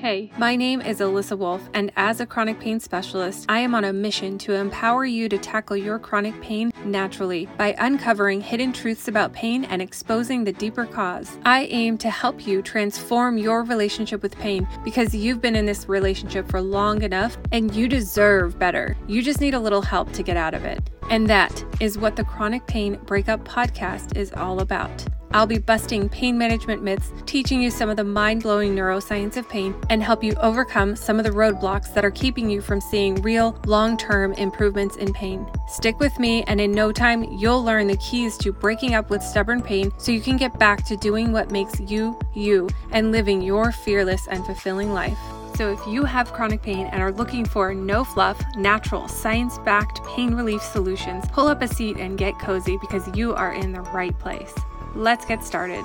Hey, my name is Alyssa Wolf, and as a chronic pain specialist, I am on a mission to empower you to tackle your chronic pain naturally by uncovering hidden truths about pain and exposing the deeper cause. I aim to help you transform your relationship with pain because you've been in this relationship for long enough and you deserve better. You just need a little help to get out of it. And that is what the Chronic Pain Breakup Podcast is all about. I'll be busting pain management myths, teaching you some of the mind blowing neuroscience of pain, and help you overcome some of the roadblocks that are keeping you from seeing real, long term improvements in pain. Stick with me, and in no time, you'll learn the keys to breaking up with stubborn pain so you can get back to doing what makes you, you, and living your fearless and fulfilling life. So, if you have chronic pain and are looking for no fluff, natural, science backed pain relief solutions, pull up a seat and get cozy because you are in the right place. Let's get started.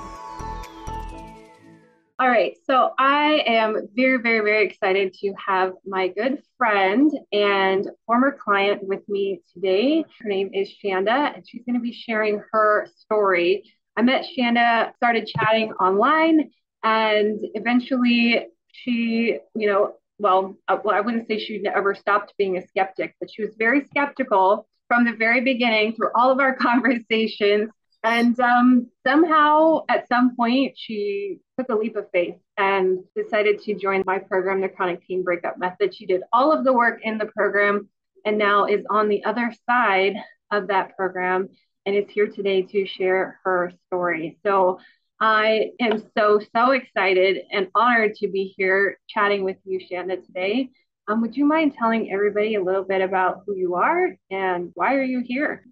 All right, so I am very, very, very excited to have my good friend and former client with me today. Her name is Chanda, and she's going to be sharing her story. I met Chanda, started chatting online, and eventually she, you know, well, uh, well, I wouldn't say she never stopped being a skeptic, but she was very skeptical from the very beginning through all of our conversations. And um, somehow, at some point, she took a leap of faith and decided to join my program, the Chronic Pain Breakup Method. She did all of the work in the program and now is on the other side of that program and is here today to share her story. So I am so, so excited and honored to be here chatting with you, Chanda, today. Um, would you mind telling everybody a little bit about who you are and why are you here?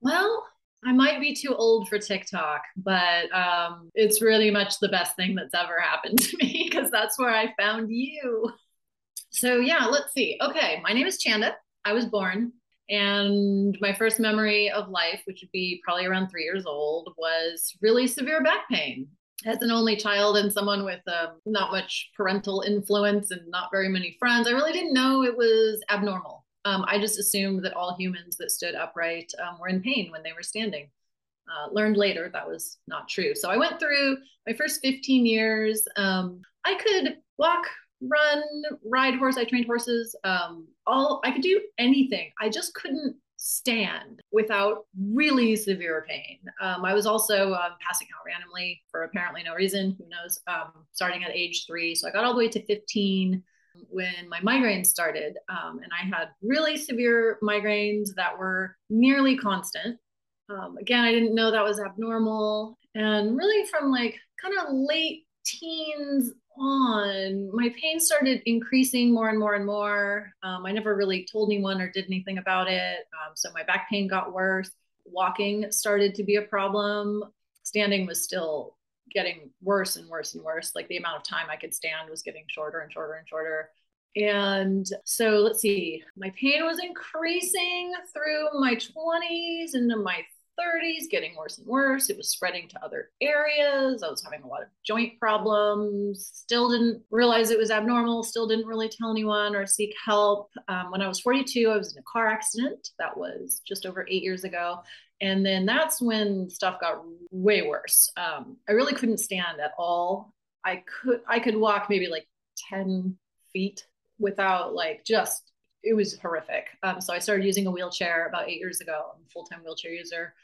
Well, I might be too old for TikTok, but um, it's really much the best thing that's ever happened to me because that's where I found you. So, yeah, let's see. Okay, my name is Chanda. I was born, and my first memory of life, which would be probably around three years old, was really severe back pain. As an only child and someone with um, not much parental influence and not very many friends, I really didn't know it was abnormal um, I just assumed that all humans that stood upright um, were in pain when they were standing. Uh, learned later that was not true. So I went through my first 15 years. Um, I could walk, run, ride horse. I trained horses. Um, all I could do anything. I just couldn't stand without really severe pain. Um, I was also um, passing out randomly for apparently no reason. Who knows? Um, starting at age three, so I got all the way to 15 when my migraines started. Um, and I had really severe migraines that were nearly constant. Um, again, I didn't know that was abnormal. And really, from like kind of late teens on, my pain started increasing more and more and more. Um, I never really told anyone or did anything about it. Um, so my back pain got worse. Walking started to be a problem. Standing was still getting worse and worse and worse. Like the amount of time I could stand was getting shorter and shorter and shorter. And so let's see, my pain was increasing through my 20s into my 30s, getting worse and worse. It was spreading to other areas. I was having a lot of joint problems. Still didn't realize it was abnormal. Still didn't really tell anyone or seek help. Um, when I was 42, I was in a car accident. That was just over eight years ago and then that's when stuff got way worse. Um, i really couldn't stand at all. I could i could walk maybe like 10 feet without like just it was horrific. Um, so i started using a wheelchair about eight years ago. I'm a full-time wheelchair user.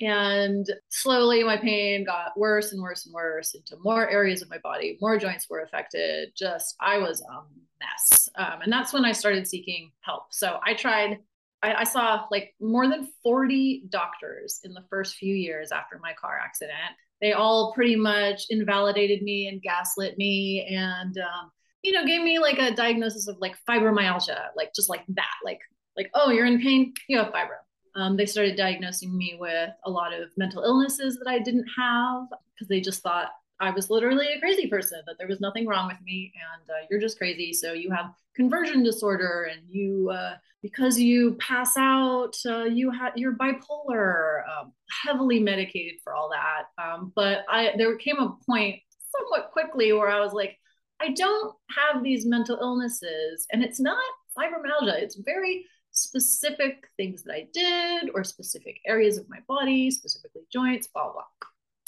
And slowly my pain got worse and worse and worse into more areas of my body. More joints were affected. Just i was a mess. Um, and that's when i started seeking help. So i tried I, I saw like more than 40 doctors in the first few years after my car accident. They all pretty much invalidated me and gaslit me and, um, you know, gave me like a diagnosis of like fibromyalgia, like just like that, like, like, oh, you're in pain, you have fibro. Um, they started diagnosing me with a lot of mental illnesses that I didn't have because they just thought I was literally a crazy person, that there was nothing wrong with me and uh, you're just crazy. So you have conversion disorder and you, uh, because you pass out, uh, you have, you're bipolar, um, heavily medicated for all that. Um, but I, there came a point somewhat quickly where I was like, I don't have these mental illnesses and it's not fibromyalgia. It's very specific things that I did or specific areas of my body, specifically joints, blah, blah.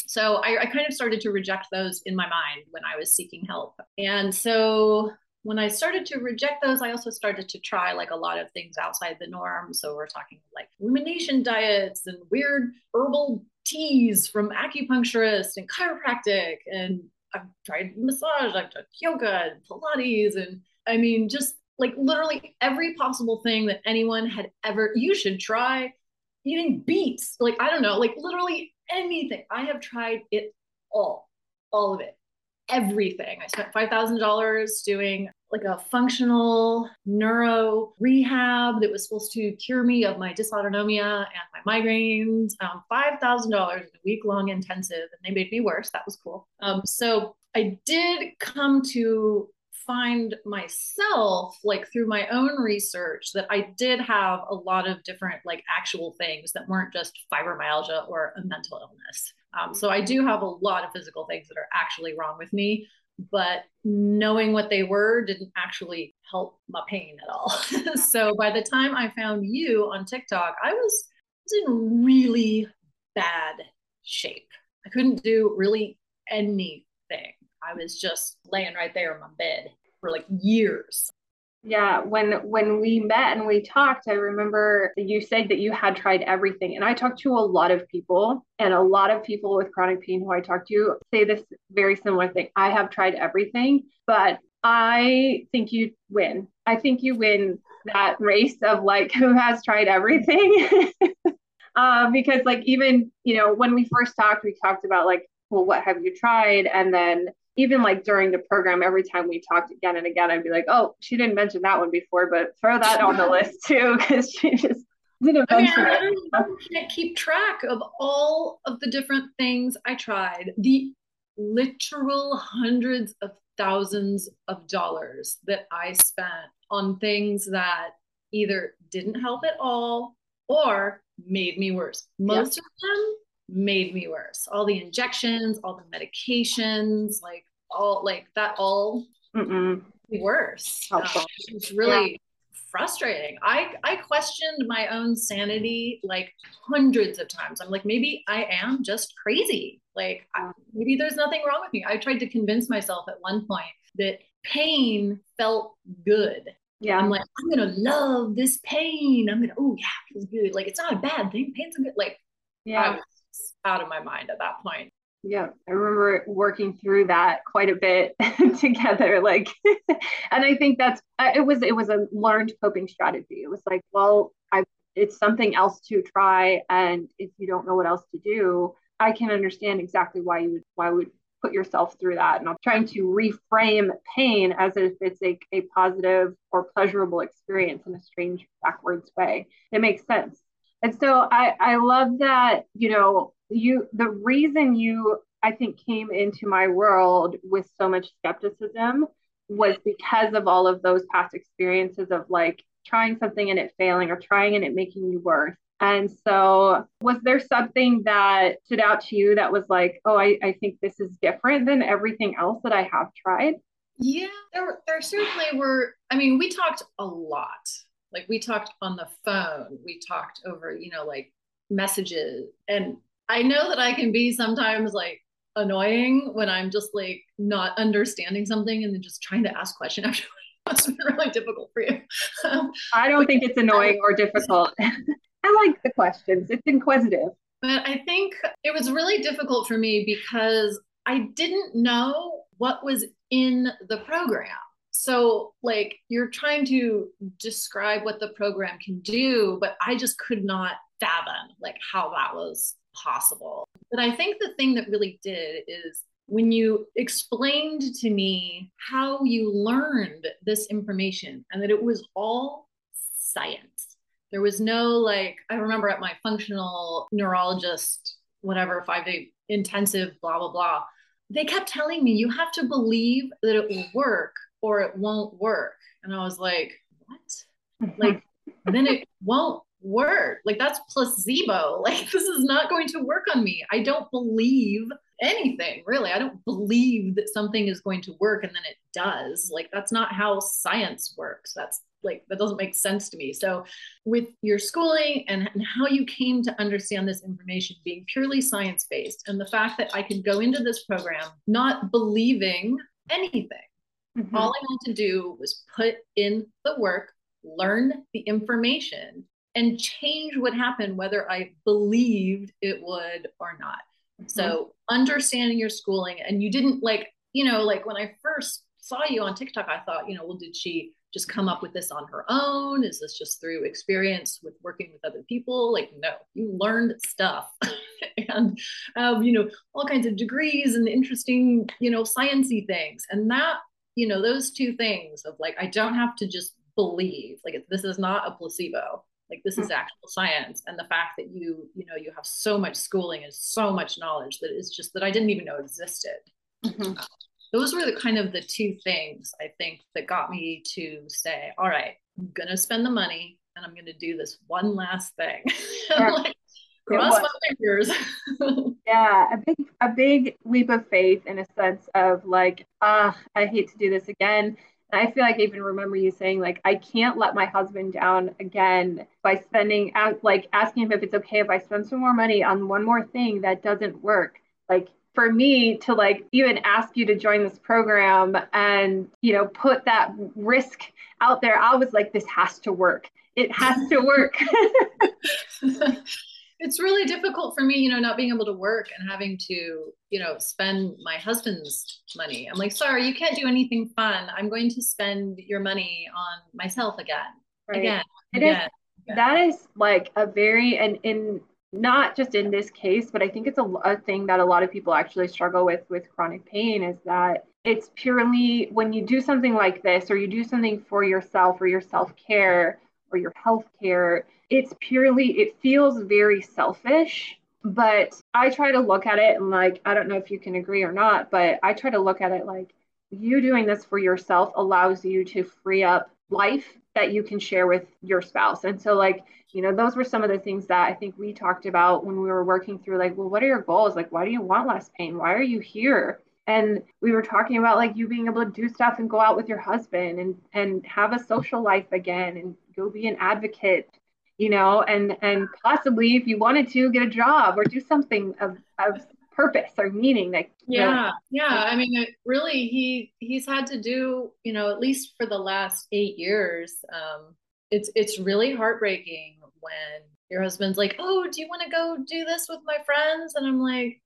So I, I kind of started to reject those in my mind when I was seeking help. And so when I started to reject those, I also started to try like a lot of things outside the norm. So we're talking like rumination diets and weird herbal teas from acupuncturists and chiropractic. And I've tried massage, I've tried yoga and Pilates. And I mean, just like literally every possible thing that anyone had ever, you should try eating beets. Like, I don't know, like literally anything. I have tried it all, all of it everything. I spent $5,000 doing like a functional neuro rehab that was supposed to cure me of my dysautonomia and my migraines. Um, $5,000 in a week long intensive, and they made me worse. That was cool. Um, so I did come to find myself like through my own research that I did have a lot of different like actual things that weren't just fibromyalgia or a mental illness. Um, so I do have a lot of physical things that are actually wrong with me, but knowing what they were didn't actually help my pain at all. so by the time I found you on TikTok, I was, was in really bad shape. I couldn't do really anything. I was just laying right there in my bed for like years. Yeah, when when we met and we talked, I remember you said that you had tried everything. And I talked to a lot of people, and a lot of people with chronic pain who I talked to say this very similar thing. I have tried everything, but I think you win. I think you win that race of like who has tried everything. uh, because like even, you know, when we first talked, we talked about like, well, what have you tried? And then even like during the program, every time we talked again and again, I'd be like, oh, she didn't mention that one before, but throw that on the list too, because she just didn't mention I, mean, I can't keep track of all of the different things I tried. The literal hundreds of thousands of dollars that I spent on things that either didn't help at all or made me worse. Most yeah. of them made me worse. All the injections, all the medications, like all like that all Mm-mm. worse. Um, it's really yeah. frustrating. I I questioned my own sanity like hundreds of times. I'm like, maybe I am just crazy. Like I, maybe there's nothing wrong with me. I tried to convince myself at one point that pain felt good. Yeah. I'm like, I'm gonna love this pain. I'm gonna, oh yeah, it feels good. Like it's not a bad thing. Pain's a good like yeah. I was out of my mind at that point. Yeah, I remember working through that quite a bit together. Like, and I think that's uh, it was it was a learned coping strategy. It was like, well, I it's something else to try, and if you don't know what else to do, I can understand exactly why you would why would put yourself through that. And I'm trying to reframe pain as if it's a, a positive or pleasurable experience in a strange backwards way. It makes sense. And so I, I love that, you know, you the reason you I think came into my world with so much skepticism was because of all of those past experiences of like trying something and it failing or trying and it making you worse. And so, was there something that stood out to you that was like, oh, I, I think this is different than everything else that I have tried? Yeah, there, there certainly were. I mean, we talked a lot. Like, we talked on the phone, we talked over, you know, like messages. And I know that I can be sometimes like annoying when I'm just like not understanding something and then just trying to ask question after it's been really difficult for you. Um, I don't think it's annoying or difficult. I like the questions. It's inquisitive. But I think it was really difficult for me because I didn't know what was in the program. So, like, you're trying to describe what the program can do, but I just could not fathom like how that was possible. But I think the thing that really did is when you explained to me how you learned this information and that it was all science. There was no like, I remember at my functional neurologist, whatever, five day intensive, blah, blah, blah. They kept telling me, you have to believe that it will work or it won't work. And I was like, what? Mm-hmm. like, then it won't work. Like that's placebo. Like this is not going to work on me. I don't believe anything really. I don't believe that something is going to work and then it does. Like that's not how science works. That's like that doesn't make sense to me so with your schooling and, and how you came to understand this information being purely science based and the fact that i could go into this program not believing anything mm-hmm. all i had to do was put in the work learn the information and change what happened whether i believed it would or not mm-hmm. so understanding your schooling and you didn't like you know like when i first saw you on tiktok i thought you know well did she just come up with this on her own? Is this just through experience with working with other people? Like, no, you learned stuff and, um, you know, all kinds of degrees and interesting, you know, sciency things. And that, you know, those two things of like, I don't have to just believe, like, this is not a placebo. Like this is mm-hmm. actual science, and the fact that you, you know, you have so much schooling and so much knowledge that it's just that I didn't even know existed. Mm-hmm those were the kind of the two things I think that got me to say, all right, I'm gonna spend the money and I'm gonna do this one last thing. like, cross my fingers. yeah, a big a big leap of faith in a sense of like, ah, I hate to do this again. I feel like I even remember you saying like, I can't let my husband down again by spending like asking him if it's okay if I spend some more money on one more thing that doesn't work. Like for me to like even ask you to join this program and you know put that risk out there i was like this has to work it has to work it's really difficult for me you know not being able to work and having to you know spend my husband's money i'm like sorry you can't do anything fun i'm going to spend your money on myself again right. again, it again, is, again. that is like a very and in not just in this case, but I think it's a, a thing that a lot of people actually struggle with with chronic pain is that it's purely when you do something like this or you do something for yourself or your self care or your health care, it's purely, it feels very selfish. But I try to look at it and like, I don't know if you can agree or not, but I try to look at it like you doing this for yourself allows you to free up life that you can share with your spouse. And so, like, you know, those were some of the things that I think we talked about when we were working through, like, well, what are your goals? Like, why do you want less pain? Why are you here? And we were talking about like you being able to do stuff and go out with your husband and and have a social life again and go be an advocate, you know, and and possibly if you wanted to get a job or do something of, of purpose or meaning like yeah know, yeah i mean really he he's had to do you know at least for the last eight years um it's it's really heartbreaking when your husband's like oh do you want to go do this with my friends? And i'm like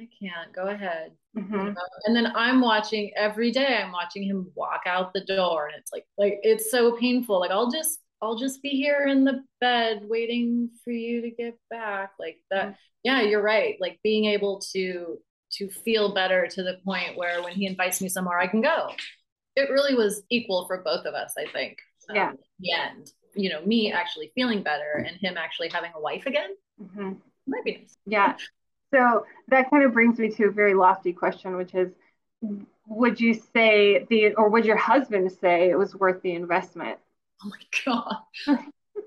i can't go ahead mm-hmm. and then i'm watching every day i'm watching him walk out the door and it's like like it's so painful like i'll just I'll just be here in the bed waiting for you to get back. Like that. Mm-hmm. Yeah, you're right. Like being able to to feel better to the point where when he invites me somewhere, I can go. It really was equal for both of us, I think. Um, yeah. The end. You know, me actually feeling better and him actually having a wife again. Mm-hmm. Might be nice. Yeah. So that kind of brings me to a very lofty question, which is would you say the or would your husband say it was worth the investment? Oh my God.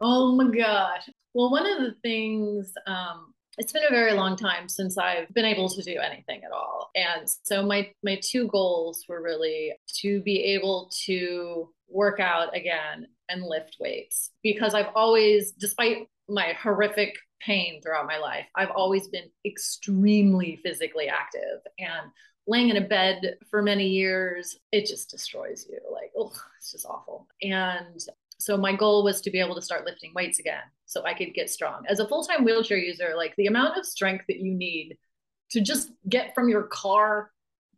oh my God. Well, one of the things, um, it's been a very long time since I've been able to do anything at all. And so my my two goals were really to be able to work out again and lift weights because I've always despite my horrific pain throughout my life, I've always been extremely physically active and laying in a bed for many years, it just destroys you. Like, oh, it's just awful. And so my goal was to be able to start lifting weights again so I could get strong. As a full-time wheelchair user, like the amount of strength that you need to just get from your car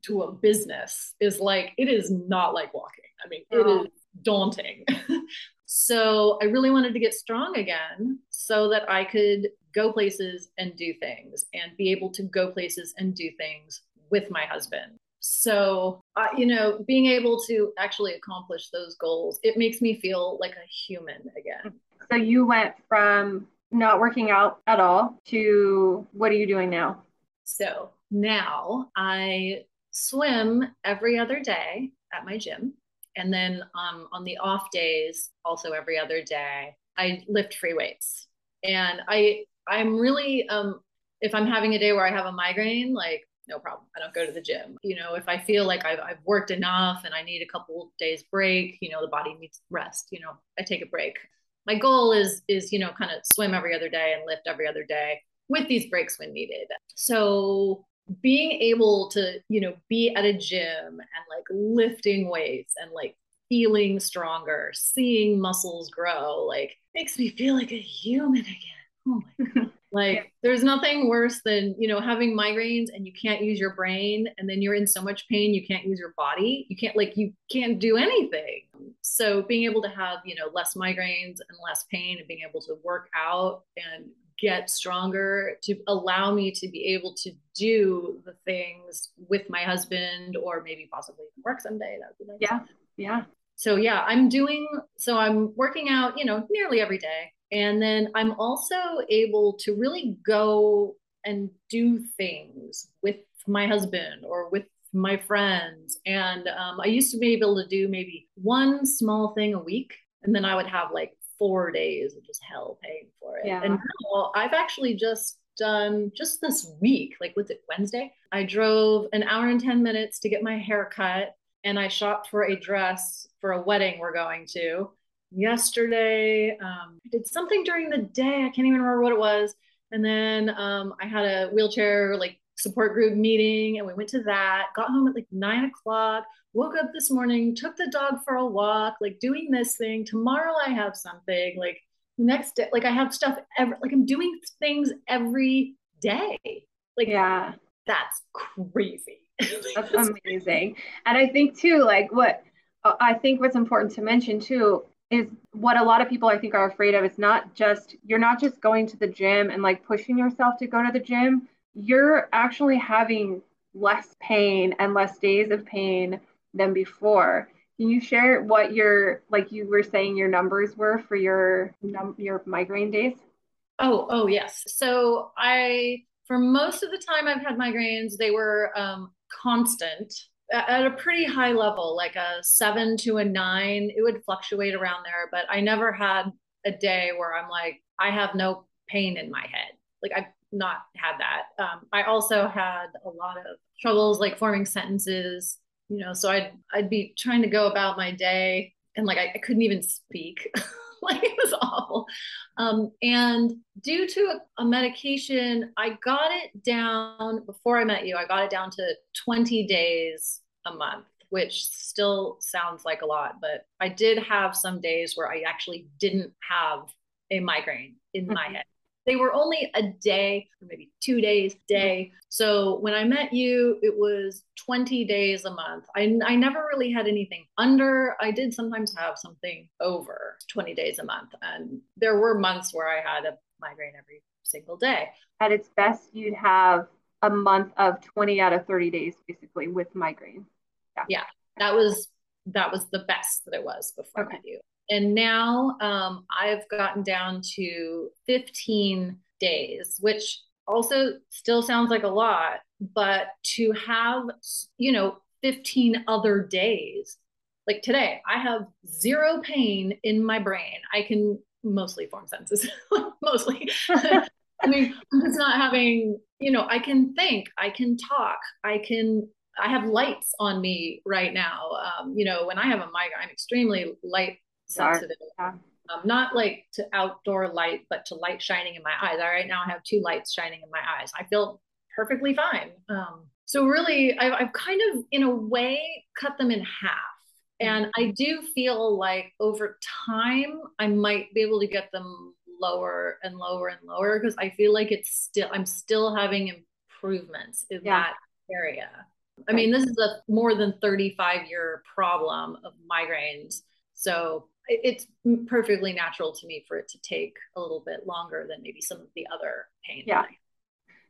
to a business is like it is not like walking. I mean, it uh-huh. is daunting. so I really wanted to get strong again so that I could go places and do things and be able to go places and do things with my husband. So uh, you know being able to actually accomplish those goals it makes me feel like a human again. So you went from not working out at all to what are you doing now? So now i swim every other day at my gym and then um, on the off days also every other day i lift free weights and i i'm really um, if i'm having a day where i have a migraine like no problem. I don't go to the gym. You know, if I feel like I've, I've worked enough and I need a couple days break, you know, the body needs rest, you know, I take a break. My goal is, is, you know, kind of swim every other day and lift every other day with these breaks when needed. So being able to, you know, be at a gym and like lifting weights and like feeling stronger, seeing muscles grow, like makes me feel like a human again. Oh my God. Like yeah. there's nothing worse than, you know, having migraines and you can't use your brain and then you're in so much pain you can't use your body. You can't like you can't do anything. So being able to have, you know, less migraines and less pain and being able to work out and get stronger to allow me to be able to do the things with my husband or maybe possibly work someday. That would be nice. Yeah. Yeah. So yeah, I'm doing so I'm working out, you know, nearly every day. And then I'm also able to really go and do things with my husband or with my friends. And um, I used to be able to do maybe one small thing a week. And then I would have like four days of just hell paying for it. Yeah. And now I've actually just done just this week, like was it Wednesday? I drove an hour and 10 minutes to get my hair cut and I shopped for a dress for a wedding we're going to yesterday. Um, I did something during the day. I can't even remember what it was. And then um, I had a wheelchair like support group meeting and we went to that, got home at like nine o'clock, woke up this morning, took the dog for a walk, like doing this thing. Tomorrow I have something like next day, like I have stuff every, like I'm doing things every day. Like, yeah, that's crazy. that's amazing. And I think too, like what uh, I think what's important to mention too is what a lot of people I think are afraid of. It's not just, you're not just going to the gym and like pushing yourself to go to the gym. You're actually having less pain and less days of pain than before. Can you share what your, like you were saying, your numbers were for your num- your migraine days? Oh, oh yes. So I, for most of the time I've had migraines, they were um, constant at a pretty high level, like a seven to a nine. It would fluctuate around there, but I never had a day where I'm like, I have no pain in my head. Like I've not had that. Um, I also had a lot of troubles like forming sentences, you know, so I'd I'd be trying to go about my day and like I, I couldn't even speak. like it was awful. Um, and due to a, a, medication, I got it down before I met you. I got it down to 20 days a month, which still sounds like a lot, but I did have some days where I actually didn't have a migraine in my mm-hmm. head. They were only a day or maybe two days a day. So when I met you, it was 20 days a month. I, I never really had anything under. I did sometimes have something over 20 days a month. And there were months where I had a migraine every single day. At its best, you'd have a month of 20 out of 30 days basically with migraine. Yeah. yeah. That was that was the best that it was before okay. I met you. And now um, I've gotten down to 15 days, which also still sounds like a lot, but to have, you know, 15 other days, like today, I have zero pain in my brain. I can mostly form sentences, mostly. I mean, I'm just not having, you know, I can think, I can talk, I can I have lights on me right now. Um, you know, when I have a migraine, I'm extremely light sensitive. Yeah. Um, not like to outdoor light, but to light shining in my eyes. I right now I have two lights shining in my eyes. I feel perfectly fine. Um, so really, I've, I've kind of, in a way, cut them in half. And I do feel like over time, I might be able to get them lower and lower and lower because I feel like it's still, I'm still having improvements in yeah. that area. I mean, this is a more than 35 year problem of migraines. So it's perfectly natural to me for it to take a little bit longer than maybe some of the other pain. Yeah.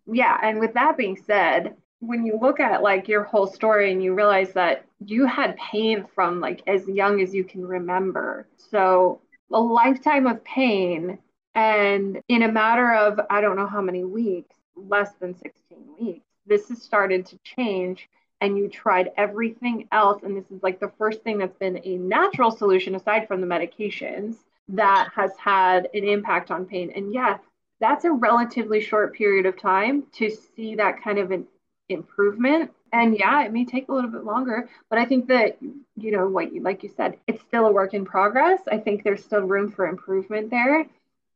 Yeah. And with that being said, when you look at like your whole story and you realize that you had pain from like as young as you can remember. So a lifetime of pain. And in a matter of, I don't know how many weeks, less than 16 weeks, this has started to change and you tried everything else and this is like the first thing that's been a natural solution aside from the medications that has had an impact on pain and yeah that's a relatively short period of time to see that kind of an improvement. And yeah, it may take a little bit longer, but I think that, you know, what you, like you said, it's still a work in progress. I think there's still room for improvement there.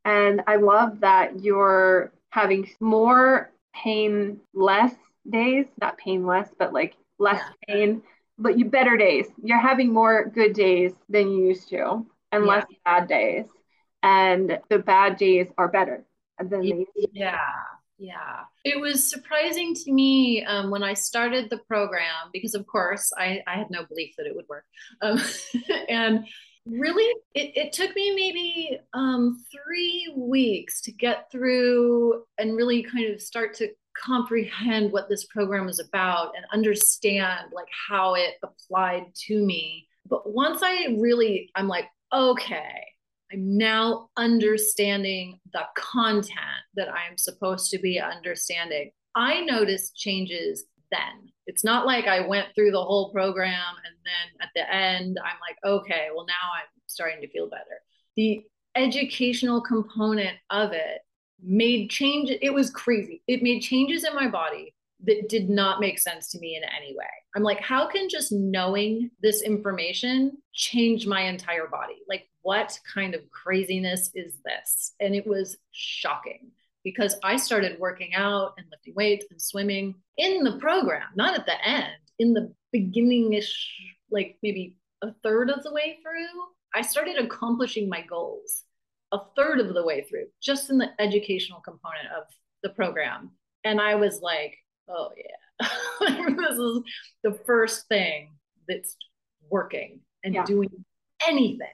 And I love that you're having more pain less days, not painless, but like less yeah. pain, but you better days. You're having more good days than you used to and yeah. less bad days. And the bad days are better than they Yeah. Yeah. It was surprising to me um, when I started the program because, of course, I, I had no belief that it would work. Um, and really, it, it, took me maybe um, three weeks to get through and really kind of start to comprehend what this program is about and understand like how it applied to me. But once I really, I'm like, okay, I'm now understanding the content that I'm supposed to be understanding. I noticed changes then. It's not like I went through the whole program and then at the end, I'm like, okay, well, now I'm starting to feel better. The educational component of it made change. It was crazy. It made changes in my body that did not make sense to me in any way. I'm like, how can just knowing this information change my entire body? Like, what kind of craziness is this? And it was shocking because I started working out and lifting weights and swimming in the program, not at the end, in the beginning ish, like maybe a third of the way through. I started accomplishing my goals a third of the way through, just in the educational component of the program. And I was like, oh yeah, this is the first thing that's working and yeah. doing anything.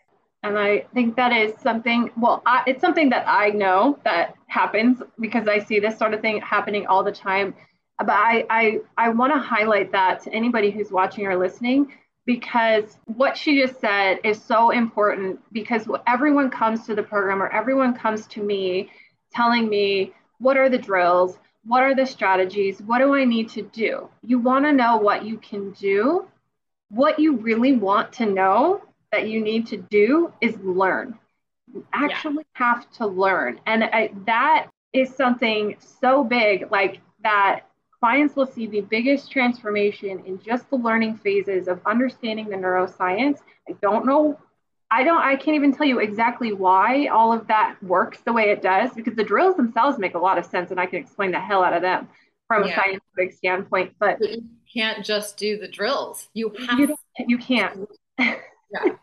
And I think that is something, well, I, it's something that I know that happens because I see this sort of thing happening all the time. But I, I, I want to highlight that to anybody who's watching or listening because what she just said is so important because everyone comes to the program or everyone comes to me telling me what are the drills? What are the strategies? What do i need to do? You want to know what you can do. What you really want to know that you need to do is learn. You actually yeah. have to learn. And I, that is something so big like that clients will see the biggest transformation in just the learning phases of understanding the neuroscience. I don't know, I don't, I can't even tell you exactly why all of that works the way it does because the drills themselves make a lot of sense and I can explain the hell out of them from yeah. a scientific standpoint. But, you can't just do the drills. You have you, you can't. Yeah.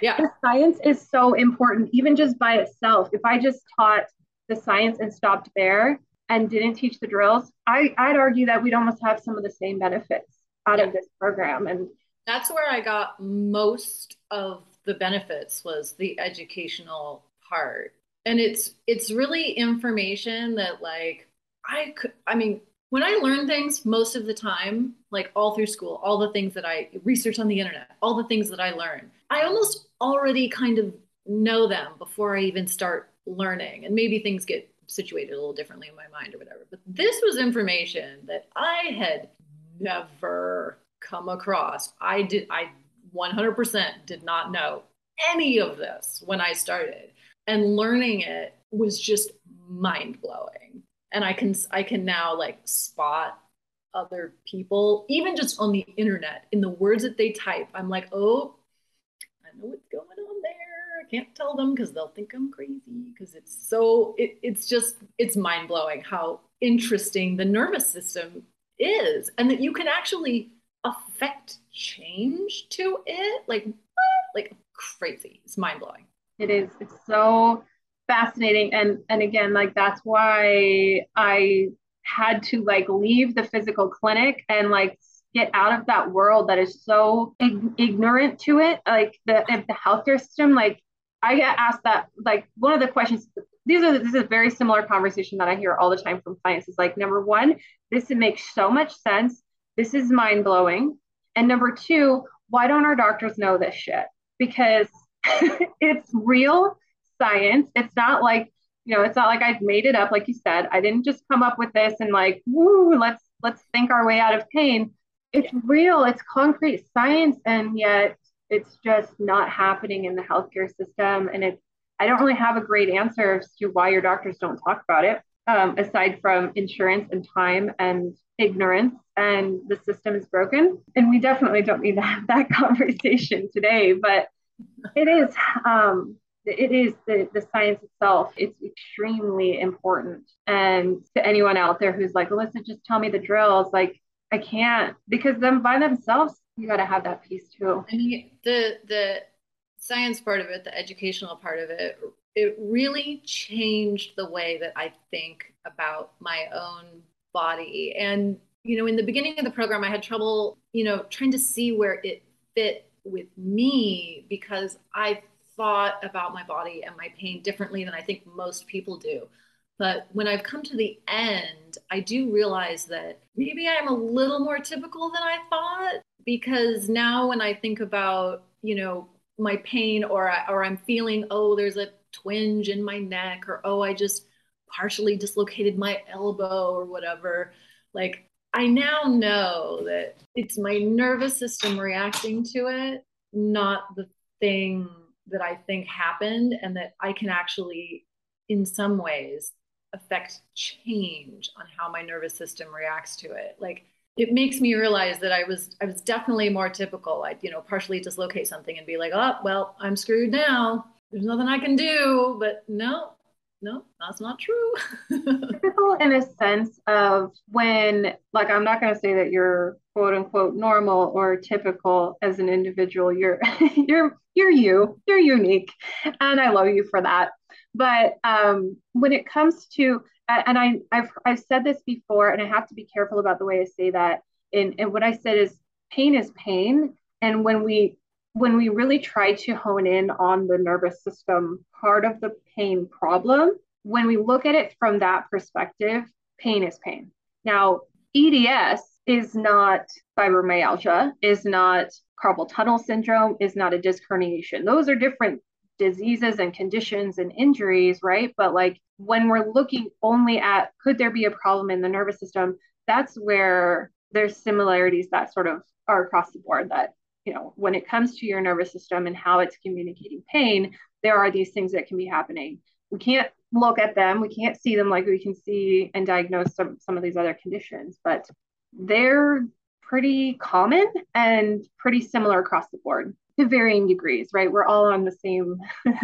Yeah. the science is so important, even just by itself. If I just taught the science and stopped there, and didn't teach the drills, I, I'd argue that we'd almost have some of the same benefits out yeah. of this program. And that's where I got most of the benefits was the educational part. And it's it's really information that like I could I mean when I learn things most of the time, like all through school, all the things that I research on the internet, all the things that I learn, I almost already kind of know them before I even start learning. And maybe things get situated a little differently in my mind or whatever. But this was information that I had never come across. I did I 100% did not know any of this when I started. And learning it was just mind-blowing. And I can I can now like spot other people even just on the internet in the words that they type. I'm like, "Oh, I know what's going on there." Can't tell them because they'll think I'm crazy because it's so it, it's just it's mind blowing how interesting the nervous system is and that you can actually affect change to it. Like what? like crazy. It's mind blowing it is. It's so fascinating. And and again like that's why I had to like leave the physical clinic and like get out of that world that is so ig- ignorant to it. Like the the healthcare system like I get asked that like one of the questions. These are this is a very similar conversation that I hear all the time from clients. Is like number one, this makes so much sense. This is mind blowing. And number two, why don't our doctors know this shit? Because it's real science. It's not like you know, it's not like I've made it up, like you said. I didn't just come up with this and like, woo, let's let's think our way out of pain. It's real. It's concrete science, and yet it's just not happening in the healthcare system. And it i don't really have a great answer as to why your doctors don't talk about it um, aside from insurance and time and ignorance and the system is broken. And we definitely don't need to have that conversation today but it is um, it is the, the science itself it's extremely important. And to anyone out there who's like alyssa just tell me the drills like i can't because them by themselves you got to have that piece too. I mean, the the science part of it the educational part of it it really changed the way that i think about my own body. And you know in the beginning of the program i had trouble you know trying to see where it fit with me because i thought about my body and my pain differently than I think most people do. But when I've come to the end, I do realize that maybe I'm a little more typical than I thought because now when I think about, you know, my pain or or I'm feeling, oh, there's a twinge in my neck or oh, I just partially dislocated my elbow or whatever, like I now know that it's my nervous system reacting to it, not the thing that I think happened and that I can actually, in some ways, affect change on how my nervous system reacts to it. Like it makes me realize that I was I was definitely more typical. I'd, you know, partially dislocate something and be like, oh, well, I'm screwed now. There's nothing I can do. But no, no, that's not true. typical in a sense of when, like, I'm not going to say that you're quote unquote normal or typical as an individual. You're, you're, you're you. You're unique, and I love you for that. But um, when it comes to, and I, I've, I've said this before, and I have to be careful about the way I say that. And, and what I said is, pain is pain, and when we when we really try to hone in on the nervous system part of the pain problem, when we look at it from that perspective, pain is pain. Now, EDS is not fibromyalgia, is not carpal tunnel syndrome, is not a disc herniation. Those are different diseases and conditions and injuries, right? But like when we're looking only at could there be a problem in the nervous system, that's where there's similarities that sort of are across the board that you know when it comes to your nervous system and how it's communicating pain there are these things that can be happening. We can't look at them. We can't see them like we can see and diagnose some some of these other conditions but they're pretty common and pretty similar across the board to varying degrees right we're all on the same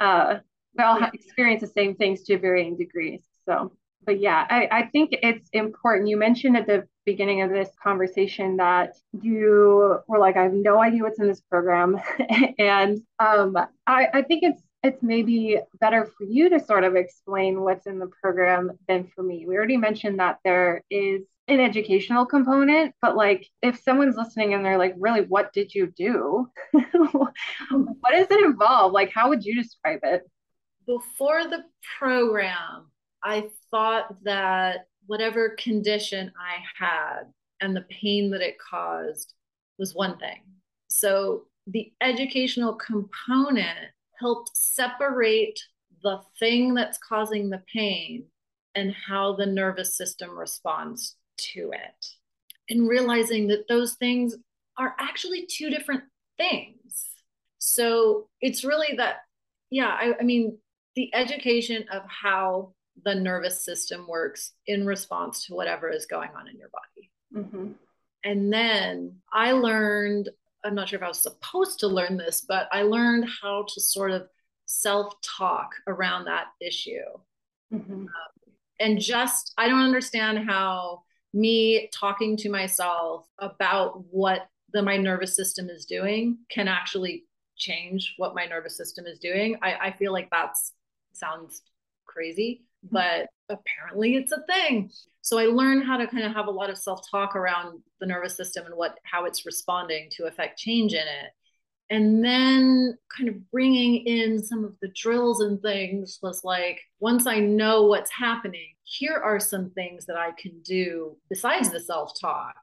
uh we all experience the same things to varying degrees so but yeah I, I think it's important you mentioned at the beginning of this conversation that you were like, I have no idea what's in this program. and um, I, I think it's it's maybe better for you to sort of explain what's in the program than for me. We already mentioned that there is an educational component, but like if someone's listening and they're like, really, what did you do? what does it involve? Like, how would you describe it? Before the program, I thought that whatever condition I had and the pain that it caused was one thing. So the educational component helped separate the thing that's causing the pain and how the nervous system responds to it. And realizing that those things are actually two different things. So it's really that, yeah, I, I mean, the education of how the nervous system works in response to whatever is going on in your body. Mm-hmm. And then I learned, I'm not sure if I was supposed to learn this, but I learned how to sort of self talk around that issue. Mm-hmm. Um, and just, I don't understand how me talking to myself about what the, my nervous system is doing can actually change what my nervous system is doing. I, I feel like that sounds crazy mm-hmm. but apparently it's a thing. So I learned how to kind of have a lot of self-talk around the nervous system and what how it's responding to affect change in it. And then kind of bringing in some of the drills and things was like once I know what's happening, here are some things that I can do besides the self-talk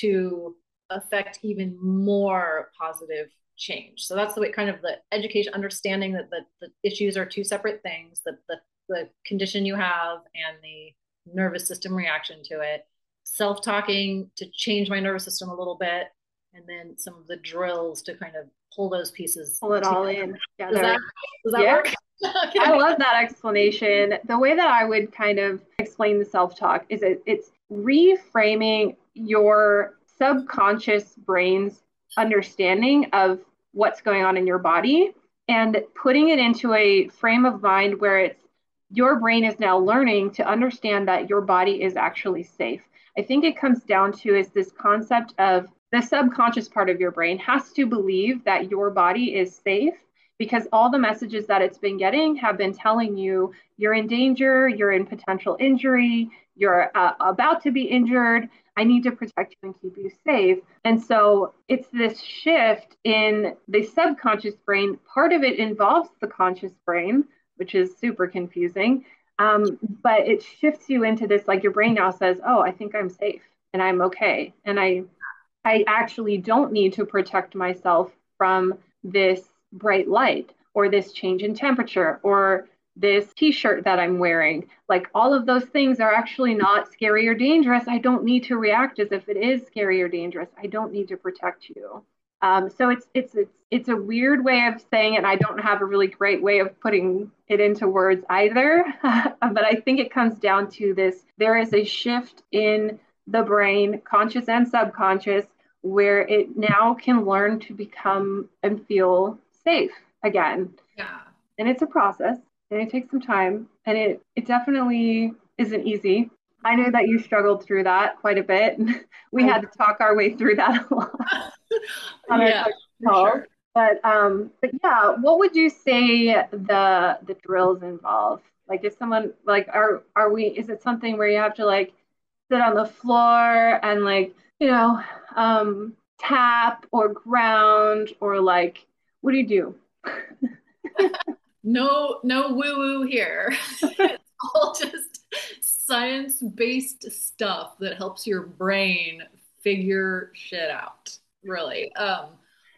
to affect even more positive change. So that's the way kind of the education understanding that the, the issues are two separate things, that the the condition you have and the nervous system reaction to it, self talking to change my nervous system a little bit, and then some of the drills to kind of pull those pieces. Pull it all in. Together. Does that, does that yeah. work? okay. I love that explanation. The way that I would kind of explain the self talk is it, it's reframing your subconscious brain's understanding of what's going on in your body and putting it into a frame of mind where it's your brain is now learning to understand that your body is actually safe. I think it comes down to is this concept of the subconscious part of your brain has to believe that your body is safe because all the messages that it's been getting have been telling you you're in danger, you're in potential injury, you're uh, about to be injured. I need to protect you and keep you safe. And so it's this shift in the subconscious brain. Part of it involves the conscious brain, which is super confusing. Um, but it shifts you into this like your brain now says, "Oh, I think I'm safe and I'm okay, and I, I actually don't need to protect myself from this bright light or this change in temperature or this t-shirt that I'm wearing. Like all of those things are actually not scary or dangerous. I don't need to react as if it is scary or dangerous. I don't need to protect you. Um, so it's it's it's it's a weird way of saying it. I don't have a really great way of putting it into words either. but I think it comes down to this: there is a shift in the brain, conscious and subconscious, where it now can learn to become and feel safe again. Yeah. And it's a process and it takes some time and it it definitely isn't easy. I know that you struggled through that quite a bit. we had to talk our way through that a lot on yeah, our sure. But um, but yeah, what would you say the the drills involve? Like if someone like are are we is it something where you have to like sit on the floor and like, you know, um tap or ground or like what do you do? no, no woo woo here. it's all just science based stuff that helps your brain figure shit out, really. Um,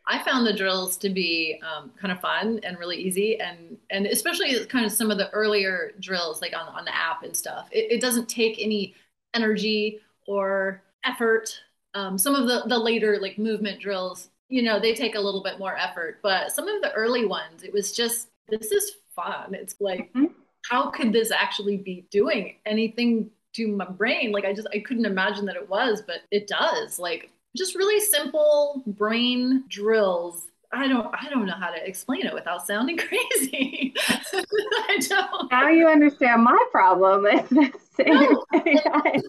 I found the drills to be um, kind of fun and really easy, and and especially kind of some of the earlier drills, like on on the app and stuff. It, it doesn't take any energy or effort. Um, some of the the later like movement drills you know, they take a little bit more effort. But some of the early ones, it was just, this is fun. It's like, mm-hmm. How could this actually be doing anything to my brain? Like, I just, I couldn't imagine that it was, but it does. Like, just really simple brain drills I don't I don't know how to explain it without sounding crazy. I don't. Now you understand my problem. no, and,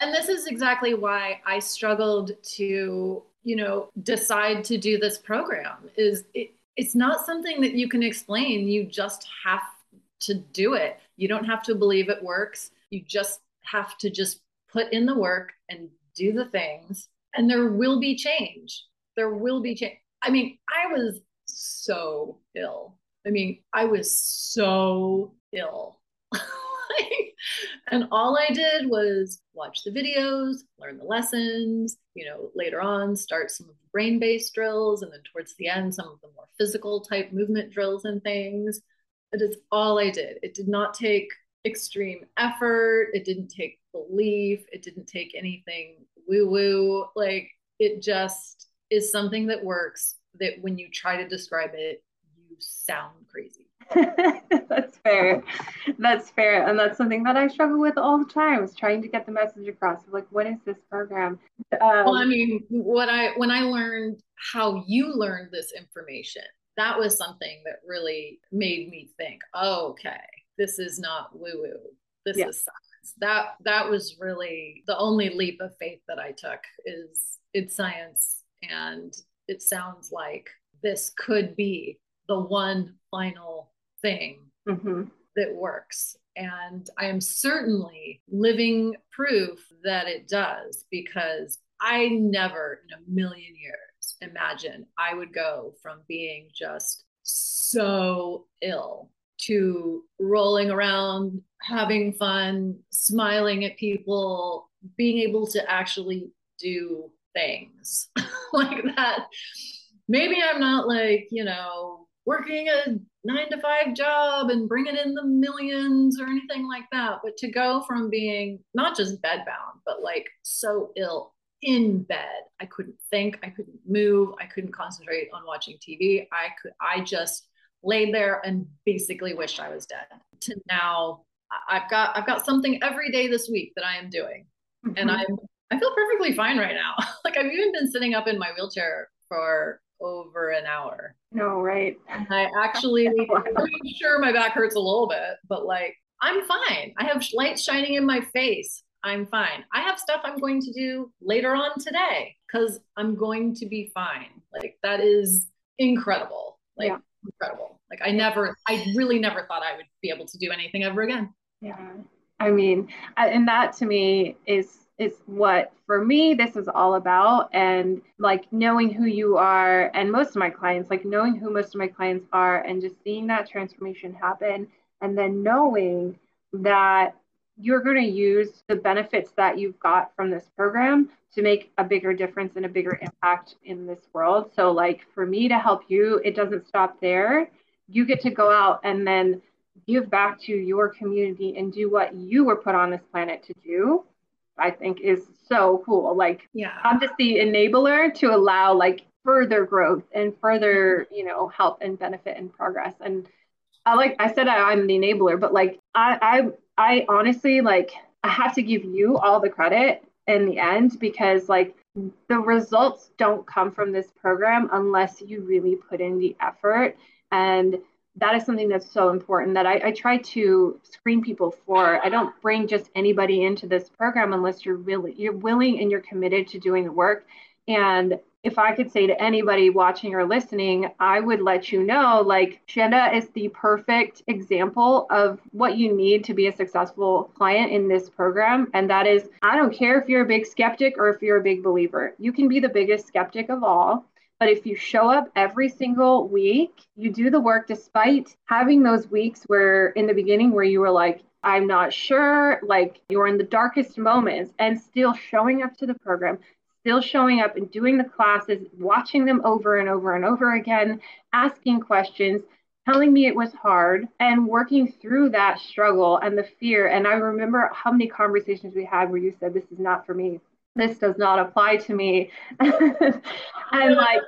and this is exactly why I struggled to you know decide to do this program is it, it's not something that you can explain you just have to do it. You don't have to believe it works. You just have to just put in the work and do the things and there will be change. There will be change i mean i was so ill. I mean i was so ill. And all I did was watch the videos, learn the lessons, you know, later on start some of the brain based drills, and then towards the end, some of the more physical type movement drills and things. It is all I did. It did not take extreme effort, it didn't take belief, it didn't take anything woo woo. Like it just is something that works that when you try to describe it, you sound crazy. that's fair. That's fair. And that's something that I struggle with all the time is trying to get the message across. Like, what is this program? Um, well, I mean, what I when I learned how you learned this information, that was something that really made me think, oh, okay, this is not woo-woo. This yeah. is science. That that was really the only leap of faith that I took is it's science and it sounds like this could be the one final thing mm-hmm. that works. And I am certainly living proof that it does because I never in a million years imagine I would go from being just so ill to rolling around, having fun, smiling at people, being able to actually do things like that. Maybe I'm not like, you know, working a nine to five job and bringing in the millions or anything like that. But to go from being not just bedbound, but like so ill in bed, I couldn't think, I couldn't move, I couldn't concentrate on watching TV. I could, I just laid there and basically wished I was dead to now I've got I've got something every day this week that I am doing. Mm-hmm. And I'm I feel perfectly fine right now. like I've even been sitting up in my wheelchair for over an hour. No, right. And I actually I'm sure my back hurts a little bit, but like I'm fine. I have light shining in my face. I'm fine. I have stuff I'm going to do later on today because I'm going to be fine. Like that is incredible. Like yeah. incredible. Like I never, I really never thought I would be able to do anything ever again. Yeah. I mean, and that to me is is what for me this is all about and like knowing who you are and most of my clients like knowing who most of my clients are and just seeing that transformation happen and then knowing that you're going to use the benefits that you've got from this program to make a bigger difference and a bigger impact in this world. So like for me to help you it doesn't stop there. You get to go out and then give back to your community and do what you were put on this planet to do i think is so cool. Like yeah. I'm just the enabler to allow like further growth and further you know help and benefit and progress. And i like i said I, i'm the enabler but like i i i honestly like i have to give you all the credit in the end because like the results don't come from this program unless you really put in the effort and that is something that's so important that I, I, try to screen people for. I don't bring just anybody into this program unless you're really you're willing and you're committed to doing the work. And if I could say to anybody watching or listening, I would let you know like Chanda is the perfect example of what you need to be a successful client in this program. And that is, I don't care if you're a big skeptic or if you're a big believer, you can be the biggest skeptic of all. But if you show up every single week, you do the work despite having those weeks where in the beginning where you were like, I'm not sure, like you're in the darkest moments and still showing up to the program, still showing up and doing the classes, watching them over and over and over again, asking questions, telling me it was hard and working through that struggle and the fear. And I remember how many conversations we had where you said, This is not for me this does not apply to me. and like,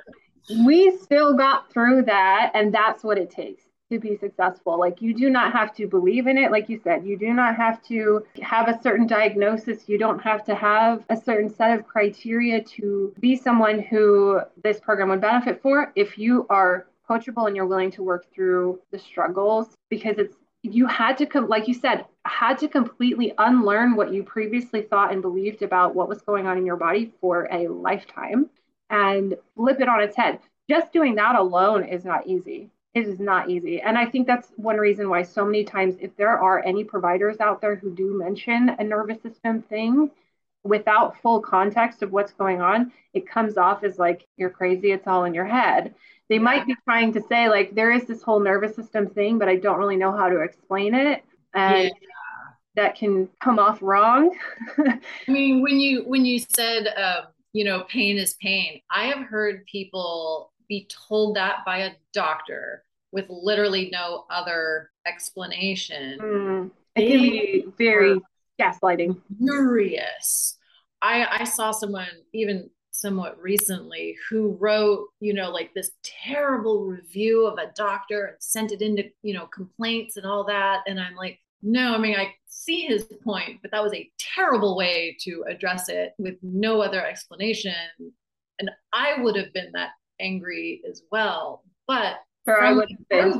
we still got through that. And that's what it takes to be successful. Like, you do not have to believe in it. Like you said, you do not have to have a certain diagnosis. You don't have to have a certain set of criteria to be someone who this program would benefit for. If you are coachable and you're willing to work through the struggles because it's you had to come like you said had to completely unlearn what you previously thought and believed about what was going on in your body for a lifetime and flip it on its head just doing that alone is not easy it is not easy. And i think that's one reason why so many times if there are any providers out there who do mention a nervous system thing without full context of what's going on it comes off as like you're crazy it's all in your head. They might be trying to say like there is this whole nervous system thing but i don't really know how to explain it. And yeah. that can come off wrong. I mean when you when you said uh, you know pain is pain i have heard people be told that by a doctor with literally no other explanation mm, it can be very gaslighting furious I, I saw someone even somewhat recently who wrote, you know, like this terrible review of a doctor and sent it into, you know, complaints and all that. And I'm like, no, I mean, I see his point, but that was a terrible way to address it with no other explanation. And I would have been that angry as well. But Sure, I would have been.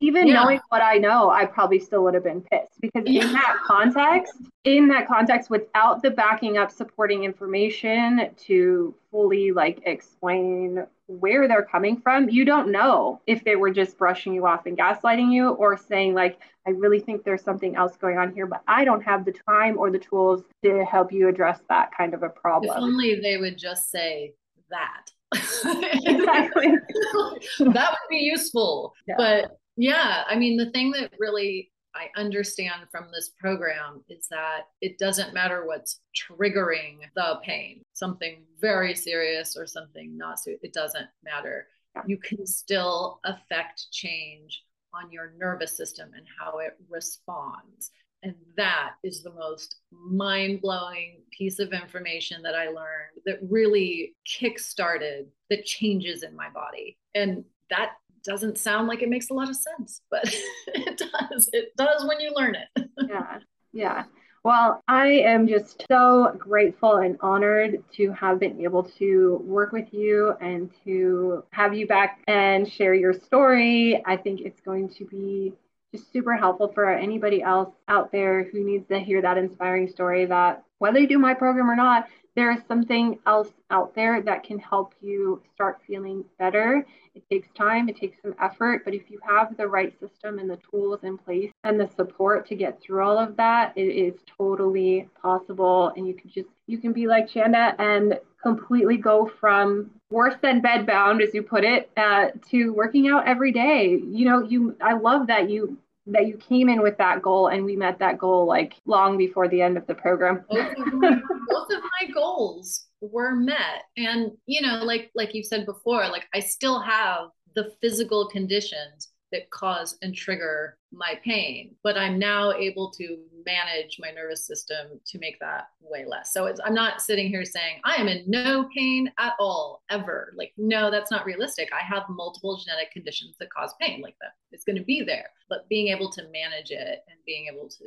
Even yeah. knowing what I know, I probably still would have been pissed because yeah. in that context, in that context, without the backing up supporting information to fully like explain where they're coming from, you don't know if they were just brushing you off and gaslighting you or saying like, I really think there's something else going on here, but I don't have the time or the tools to help you address that kind of a problem. If only they would just say that exactly. that would be useful. Yeah. But yeah, I mean, the thing that really I understand from this program is that it doesn't matter what's triggering the pain, something very serious or something not so, it doesn't matter. Yeah. You can still affect change on your nervous system and how it responds. And that is the most mind blowing piece of information that I learned that really kick started the changes in my body. And that doesn't sound like it makes a lot of sense, but it does. It does when you learn it. yeah. Yeah. Well, I am just so grateful and honored to have been able to work with you and to have you back and share your story. I think it's going to be just super helpful for anybody else out there who needs to hear that inspiring story that whether you do my program or not, there is something else out there that can help you start feeling better. It takes time, it takes some effort, but if you have the right system and the tools in place and the support to get through all of that, it is totally possible. And you can just, you can be like Chanda and completely go from worse than bedbound, as you put it, uh, to working out every day. You know, you, I love that you that you came in with that goal and we met that goal like long before the end of the program both of my, both of my goals were met and you know like like you said before like i still have the physical conditions that cause and trigger my pain but i'm now able to manage my nervous system to make that way less. So it's i'm not sitting here saying i am in no pain at all ever. Like no that's not realistic. I have multiple genetic conditions that cause pain like that it's going to be there. But being able to manage it and being able to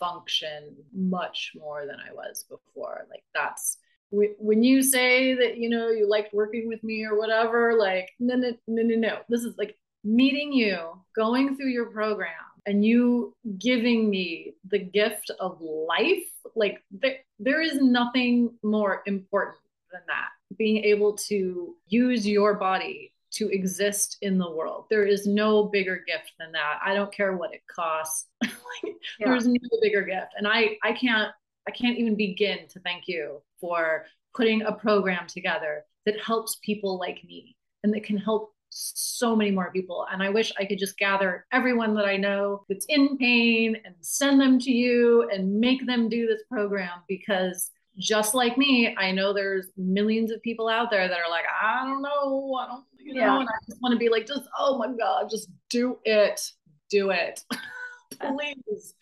function much more than i was before like that's when you say that you know you liked working with me or whatever like no no no no no. This is like meeting you, going through your program, and you giving me the gift of life, like there, there is nothing more important than that. Being able to use your body to exist in the world. There is no bigger gift than that. I don't care what it costs. like, yeah. There's no bigger gift. And I I can't I can't even begin to thank you for putting a program together that helps people like me and that can help so many more people. And I wish I could just gather everyone that I know that's in pain and send them to you and make them do this program because just like me, I know there's millions of people out there that are like, I don't know, I don't, you know, yeah. and I just want to be like, just, oh my God, just do it, do it. Please.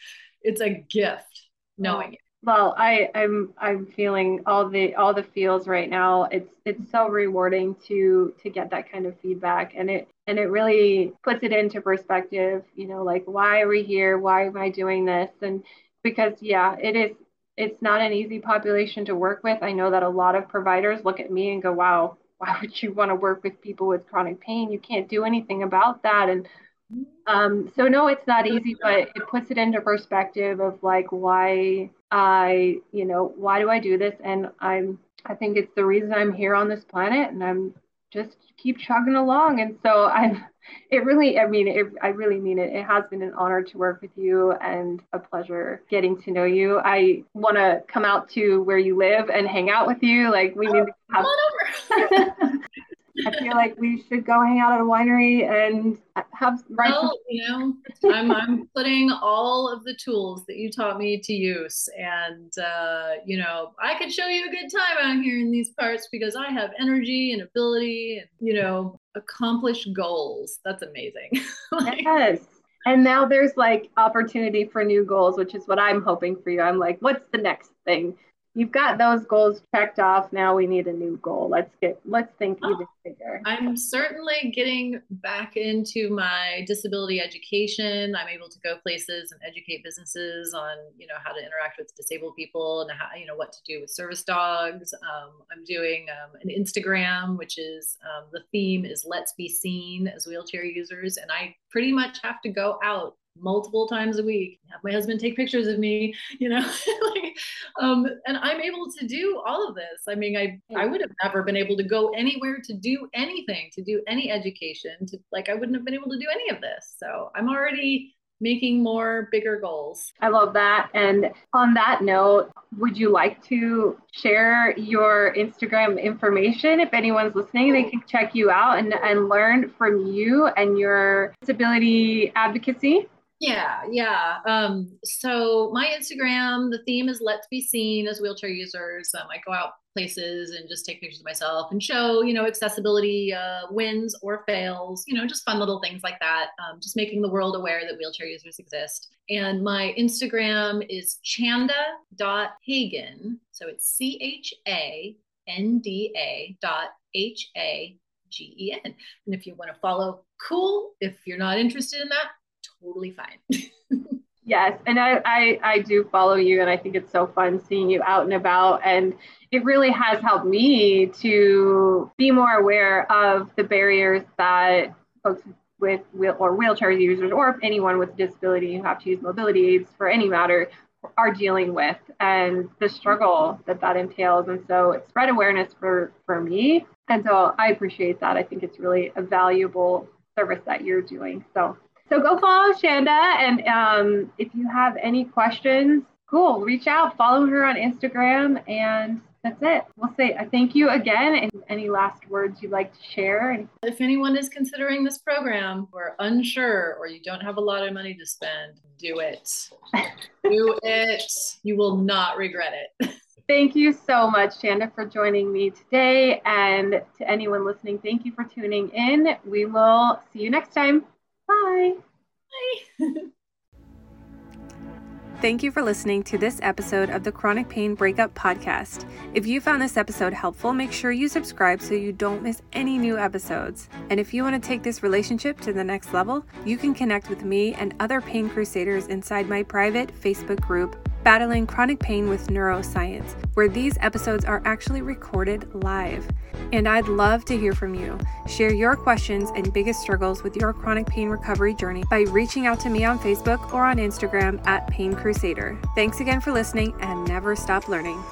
It's a gift knowing it well i i'm i'm feeling all the all the feels right now. It's it's so rewarding to to get that kind of feedback and it and it really puts it into perspective you know like why are we here? Why am i doing this? And because yeah it is it's not an easy population to work with. I know that a lot of providers look at me and go wow why would you want to work with people with chronic pain? You can't do anything about that. And um, so no, it's not easy, but it puts it into perspective of like why I, you know, why do I do this? And I'm, I think it's the reason I'm here on this planet, and I'm just keep chugging along. And so I'm, it really, I mean, it, I really mean it. It has been an honor to work with you and a pleasure getting to know you. I want to come out to where you live and hang out with you. Like we need to have. I feel like we should go hang out at a winery and have right. Well, you know, I'm I'm putting all of the tools that you taught me to use, and uh, you know, I could show you a good time out here in these parts because I have energy and ability, and you know, accomplish goals. That's amazing. like, yes. And now there's like opportunity for new goals, which is what I'm hoping for you. I'm like, what's the next thing? You've got those goals checked off. Now we need a new goal. Let's get let's think oh, even bigger. I'm certainly getting back into my disability education. I'm able to go places and educate businesses on you know how to interact with disabled people and how you know what to do with service dogs. Um, I'm doing um, an Instagram, which is um, the theme is "Let's be seen" as wheelchair users, and I pretty much have to go out multiple times a week have my husband take pictures of me you know like um and i'm able to do all of this i mean i i would have never been able to go anywhere to do anything to do any education to like i wouldn't have been able to do any of this so i'm already making more bigger goals. I love that. And on that note, would you like to share your Instagram information? If anyone's listening, they can check you out and, and learn from you and your disability advocacy. Yeah, yeah. Um, so my Instagram, the theme is let's be seen as wheelchair users. Um, I go out places and just take pictures of myself and show, you know, accessibility uh, wins or fails, you know, just fun little things like that. Um, just making the world aware that wheelchair users exist. And my Instagram is chanda.hagen. So it's C H A N D A dot H A G E N. And if you want to follow, cool. If you're not interested in that, totally fine. yes. And I, I, I do follow you, and I think it's so fun seeing you out and about. And it really has helped me to be more aware of the barriers that folks with wheel or wheelchair users or anyone with a disability who have to use mobility aids for any matter are dealing with and the struggle that that entails and so it spread awareness for for me and so i appreciate that i think it's really a valuable service that you're doing so so go follow Chanda and um, if you have any questions cool reach out follow her on instagram and that's it. We'll say uh, thank you again. And any last words you'd like to share? If anyone is considering this program or unsure or you don't have a lot of money to spend, do it. do it. You will not regret it. Thank you so much, Chanda, for joining me today. And to anyone listening, thank you for tuning in. We will see you next time. Bye. Bye. Thank you for listening to this episode of the Chronic Pain Breakup Podcast. If you found this episode helpful, make sure you subscribe so you don't miss any new episodes. And if you want to take this relationship to the next level, you can connect with me and other pain crusaders inside my private Facebook group, Battling Chronic Pain with Neuroscience, where these episodes are actually recorded live. And I'd love to hear from you. Share your questions and biggest struggles with your chronic pain recovery journey by reaching out to me on Facebook or on Instagram at Pain Crusader. Thanks again for listening and never stop learning.